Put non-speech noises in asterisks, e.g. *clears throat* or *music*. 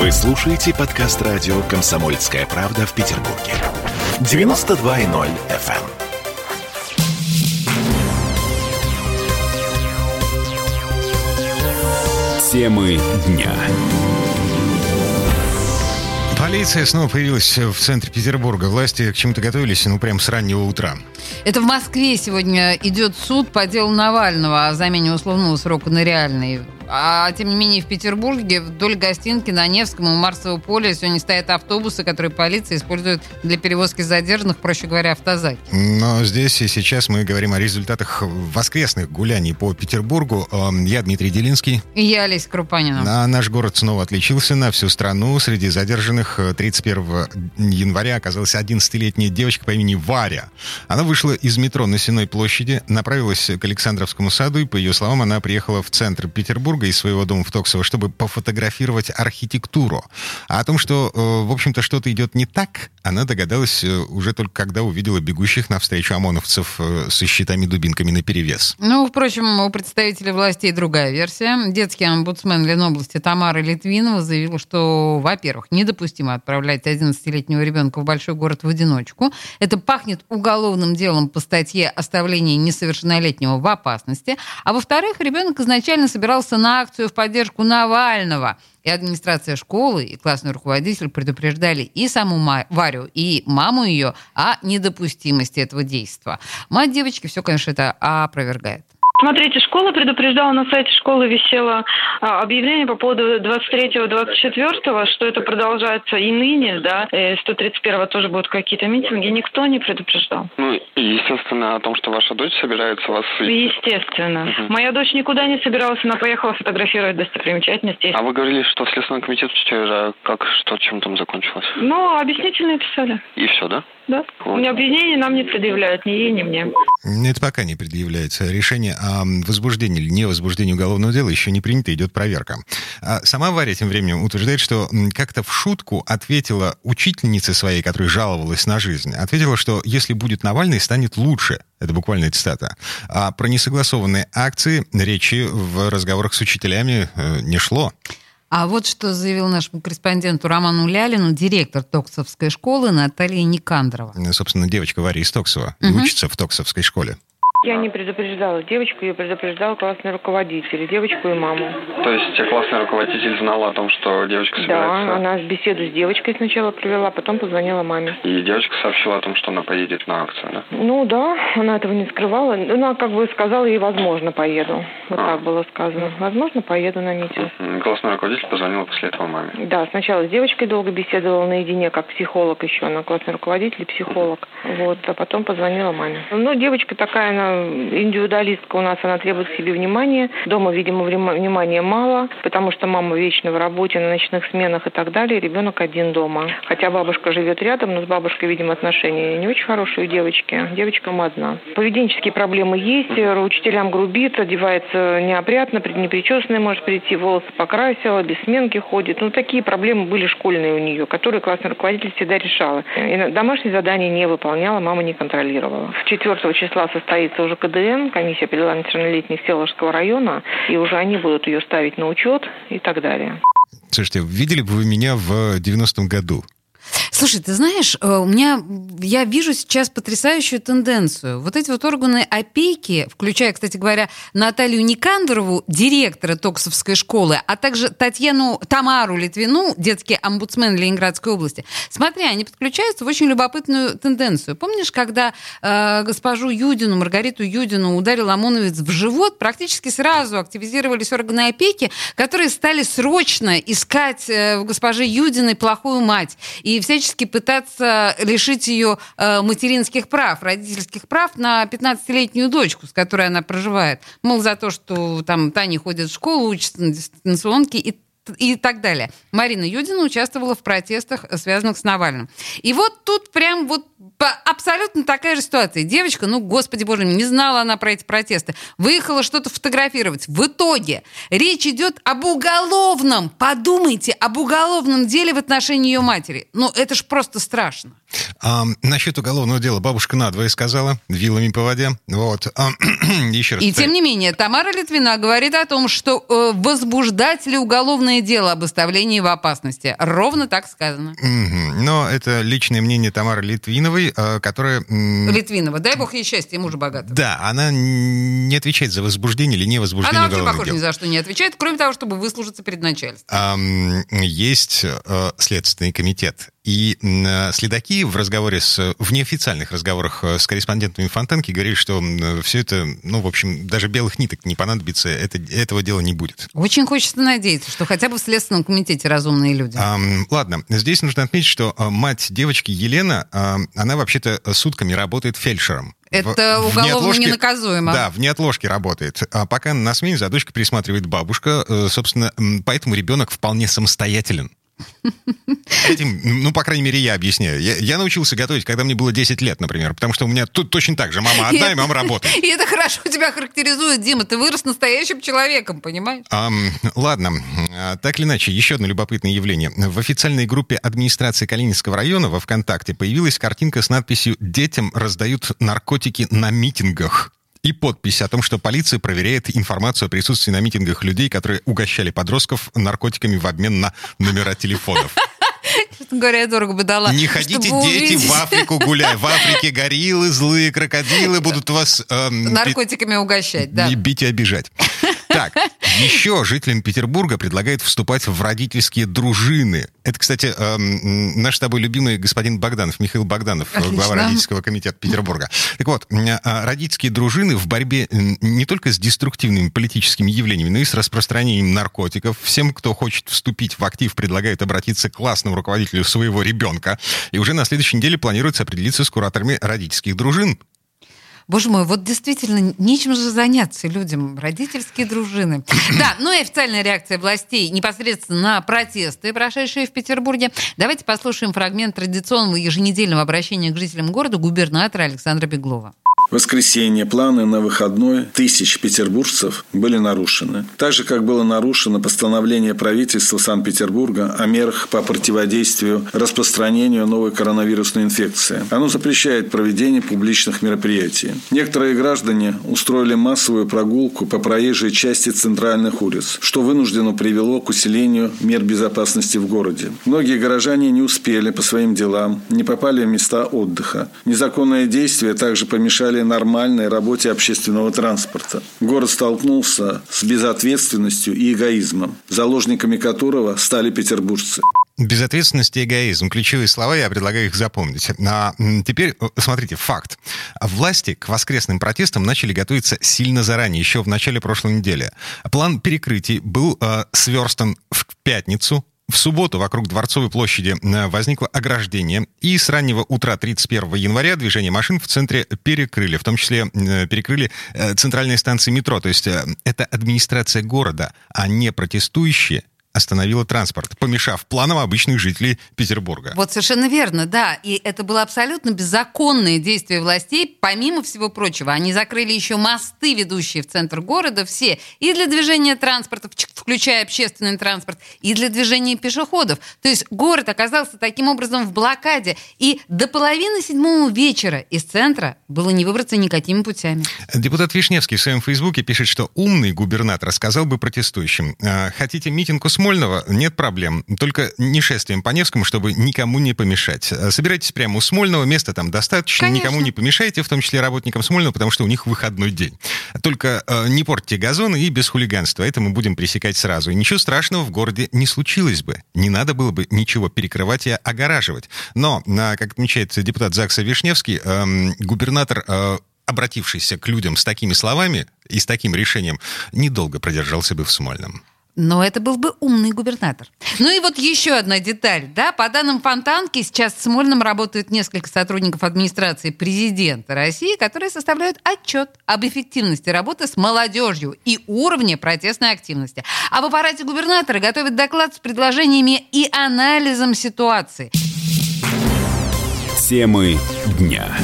Вы слушаете подкаст радио «Комсомольская правда» в Петербурге. 92.0 FM. Темы дня. Полиция снова появилась в центре Петербурга. Власти к чему-то готовились, ну, прям с раннего утра. Это в Москве сегодня идет суд по делу Навального о замене условного срока на реальный. А тем не менее в Петербурге вдоль гостинки на Невском и Марсового поля сегодня стоят автобусы, которые полиция использует для перевозки задержанных, проще говоря, автозаки. Но здесь и сейчас мы говорим о результатах воскресных гуляний по Петербургу. Эм, я Дмитрий Делинский. И я Олеся Крупанина. А наш город снова отличился на всю страну. Среди задержанных 31 э, января оказалась 11-летняя девочка по имени Варя. Она вышла из метро на Сенной площади, направилась к Александровскому саду, и, по ее словам, она приехала в центр Петербурга Петербурга из своего дома в Токсово, чтобы пофотографировать архитектуру. А о том, что, э, в общем-то, что-то идет не так, она догадалась э, уже только когда увидела бегущих навстречу ОМОНовцев э, со щитами-дубинками наперевес. Ну, впрочем, у представителей властей другая версия. Детский омбудсмен Ленобласти Тамара Литвинова заявила, что, во-первых, недопустимо отправлять 11-летнего ребенка в большой город в одиночку. Это пахнет уголовным делом по статье «Оставление несовершеннолетнего в опасности». А во-вторых, ребенок изначально собирался на на акцию в поддержку Навального. И администрация школы, и классный руководитель предупреждали и саму Варю, и маму ее о недопустимости этого действия. Мать девочки все, конечно, это опровергает. Смотрите, школа предупреждала, на сайте школы висело а, объявление по поводу 23-24, что это продолжается и ныне, да, 131 тоже будут какие-то митинги, никто не предупреждал. Ну, и естественно, о том, что ваша дочь собирается вас... Естественно. Угу. Моя дочь никуда не собиралась, она поехала фотографировать достопримечательности. А вы говорили, что в Следственном комитете вчера, как, что, чем там закончилось? Ну, объяснительные писали. И все, да? Да. Вот. Ни обвинений нам не предъявляют, ни ей, ни мне. Это пока не предъявляется. Решение о возбуждении или не возбуждении уголовного дела еще не принято, идет проверка. А сама Варя тем временем утверждает, что как-то в шутку ответила учительнице своей, которая жаловалась на жизнь, ответила, что если будет Навальный, станет лучше. Это буквальная цитата. А про несогласованные акции речи в разговорах с учителями э, не шло. А вот что заявил нашему корреспонденту Роману Лялину директор Токсовской школы Наталья Никандрова. Собственно, девочка Варя из Токсова угу. учится в Токсовской школе. Я не предупреждала девочку, я предупреждала классный руководитель, девочку и маму. То есть классный руководитель знала о том, что девочка собирается? Да, она беседу с девочкой сначала провела, потом позвонила маме. И девочка сообщила о том, что она поедет на акцию, да? Ну да, она этого не скрывала. Она как бы сказала ей, возможно, поеду. Вот а. так было сказано. Возможно, поеду на митинг. Классный руководитель позвонила после этого маме? Да, сначала с девочкой долго беседовала наедине, как психолог еще. Она классный руководитель и психолог. Вот, а потом позвонила маме. Ну, девочка такая, она индивидуалистка у нас, она требует к себе внимания. Дома, видимо, внимания мало, потому что мама вечно в работе, на ночных сменах и так далее. Ребенок один дома. Хотя бабушка живет рядом, но с бабушкой, видимо, отношения не очень хорошие у девочки. Девочка одна. Поведенческие проблемы есть, учителям грубит, одевается неопрятно, непричесанная может прийти, волосы покрасила, без сменки ходит. Ну, такие проблемы были школьные у нее, которые классный руководитель всегда решала. И домашние задания не выполняла, мама не контролировала. 4 числа состоится уже КД КДН, комиссия по делам несовершеннолетних Селожского района, и уже они будут ее ставить на учет и так далее. Слушайте, видели бы вы меня в 90-м году? Слушай, ты знаешь, э, у меня, я вижу сейчас потрясающую тенденцию. Вот эти вот органы опеки, включая, кстати говоря, Наталью Никандрову, директора Токсовской школы, а также Татьяну Тамару Литвину, детский омбудсмен Ленинградской области, смотри, они подключаются в очень любопытную тенденцию. Помнишь, когда э, госпожу Юдину, Маргариту Юдину ударил ОМОНовец в живот, практически сразу активизировались органы опеки, которые стали срочно искать э, госпоже Юдиной плохую мать и всячески всячески пытаться лишить ее э, материнских прав, родительских прав на 15-летнюю дочку, с которой она проживает. Мол, за то, что там Таня ходит в школу, учится на дистанционке и и так далее. Марина Юдина участвовала в протестах, связанных с Навальным. И вот тут прям вот абсолютно такая же ситуация. Девочка, ну, господи боже, не знала она про эти протесты. Выехала что-то фотографировать. В итоге речь идет об уголовном. Подумайте, об уголовном деле в отношении ее матери. Ну, это ж просто страшно. А, насчет уголовного дела бабушка надвое сказала, вилами по воде. Вот. А, *clears throat* еще раз. И тем не менее, Тамара Литвина говорит о том, что э, возбуждать ли уголовное уголовное дело об оставлении в опасности. Ровно так сказано. Но это личное мнение Тамары Литвиновой, э, которая... Литвинова, дай бог ей счастья, мужа богатого. Да, она не отвечает за возбуждение или невозбуждение Она вообще, похоже, дел. ни за что не отвечает, кроме того, чтобы выслужиться перед начальством. Есть э, Следственный комитет. И э, следаки в разговоре с... В неофициальных разговорах э, с корреспондентами Фонтанки говорили, что все это, ну, в общем, даже белых ниток не понадобится, это, этого дела не будет. Очень хочется надеяться, что хотя бы в Следственном комитете разумные люди. Ам, ладно, здесь нужно отметить, что а, мать девочки Елена, а, она вообще-то сутками работает фельдшером. Это В- в уголовно неотложке- ненаказуемо. Да, в неотложке работает. А пока на смене за дочкой присматривает бабушка, э, собственно, поэтому ребенок вполне самостоятелен. Этим, ну, по крайней мере, я объясняю. Я, я научился готовить, когда мне было 10 лет, например, потому что у меня тут точно так же. Мама одна, и мама работает. *laughs* И это хорошо тебя характеризует, Дима. Ты вырос настоящим человеком, понимаешь? Ам, ладно, А, так или иначе, еще одно любопытное явление. В официальной группе администрации Калининского района во ВКонтакте появилась картинка с надписью «Детям раздают наркотики на митингах». И подпись о том, что полиция проверяет информацию о присутствии на митингах людей, которые угощали подростков наркотиками в обмен на номера телефонов. Честно говоря, я дорого бы дала. Не ходите, дети, увидеть в Африку гулять. В Африке гориллы, злые крокодилы будут вас... эм, Наркотиками угощать, да. бить и обижать. Так, еще жителям Петербурга предлагают вступать в родительские дружины. Это, кстати, эм, наш с тобой любимый господин Богданов, Михаил Богданов, Отлично. глава родительского комитета Петербурга. Так вот, а, родительские дружины в борьбе не только с деструктивными политическими явлениями, но и с распространением наркотиков. Всем, кто хочет вступить в актив, предлагают обратиться к классному руководителю своего ребенка. И уже на следующей неделе планируется определиться с кураторами родительских дружин. Боже мой, вот действительно, нечем же заняться людям. Родительские дружины. Да, ну и официальная реакция властей непосредственно на протесты, прошедшие в Петербурге. Давайте послушаем фрагмент традиционного еженедельного обращения к жителям города губернатора Александра Беглова. Воскресенье планы на выходной тысяч петербуржцев были нарушены. Так же, как было нарушено постановление правительства Санкт-Петербурга о мерах по противодействию распространению новой коронавирусной инфекции. Оно запрещает проведение публичных мероприятий. Некоторые граждане устроили массовую прогулку по проезжей части центральных улиц, что вынужденно привело к усилению мер безопасности в городе. Многие горожане не успели по своим делам, не попали в места отдыха. Незаконные действия также помешали нормальной работе общественного транспорта. Город столкнулся с безответственностью и эгоизмом, заложниками которого стали петербуржцы. Безответственность и эгоизм. Ключевые слова, я предлагаю их запомнить. А теперь, э, смотрите, факт. Власти к воскресным протестам начали готовиться сильно заранее, еще в начале прошлой недели. План перекрытий был э, сверстан в пятницу, в субботу вокруг Дворцовой площади э, возникло ограждение, и с раннего утра 31 января движение машин в центре перекрыли, в том числе э, перекрыли э, центральные станции метро. То есть это администрация города, а не протестующие остановила транспорт, помешав планам обычных жителей Петербурга. Вот совершенно верно, да. И это было абсолютно беззаконное действие властей. Помимо всего прочего, они закрыли еще мосты, ведущие в центр города, все. И для движения транспорта, включая общественный транспорт, и для движения пешеходов. То есть город оказался таким образом в блокаде. И до половины седьмого вечера из центра было не выбраться никакими путями. Депутат Вишневский в своем фейсбуке пишет, что умный губернатор сказал бы протестующим, «Э, хотите митинг Смольного? Нет проблем. Только не шествием по Невскому, чтобы никому не помешать. Э, Собирайтесь прямо у Смольного, места там достаточно, Конечно. никому не помешайте, в том числе работникам Смольного, потому что у них выходной день. Только э, не портите газоны и без хулиганства. Это мы будем пресекать сразу. И ничего страшного в городе не случилось бы. Не надо было бы ничего перекрывать и огораживать. Но, э, как отмечает депутат ЗАГСа Вишневский, эм, губернатор э, обратившийся к людям с такими словами и с таким решением, недолго продержался бы в Смольном. Но это был бы умный губернатор. Ну и вот еще одна деталь. Да? По данным Фонтанки, сейчас в Смольном работают несколько сотрудников администрации президента России, которые составляют отчет об эффективности работы с молодежью и уровне протестной активности. А в аппарате губернатора готовят доклад с предложениями и анализом ситуации. Темы дня.